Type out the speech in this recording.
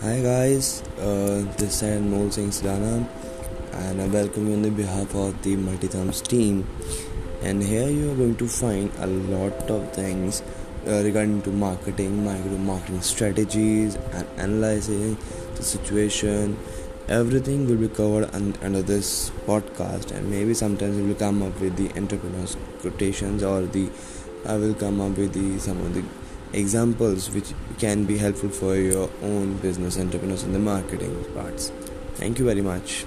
Hi guys, uh, this is Mol Singh Silana and I welcome you on the behalf of the Multi Thumbs team. And here you are going to find a lot of things uh, regarding to marketing, micro marketing strategies, and analyzing the situation. Everything will be covered un- under this podcast, and maybe sometimes we will come up with the entrepreneurs quotations or the I will come up with the some of the examples which can be helpful for your own business entrepreneurs in the marketing parts. Thank you very much.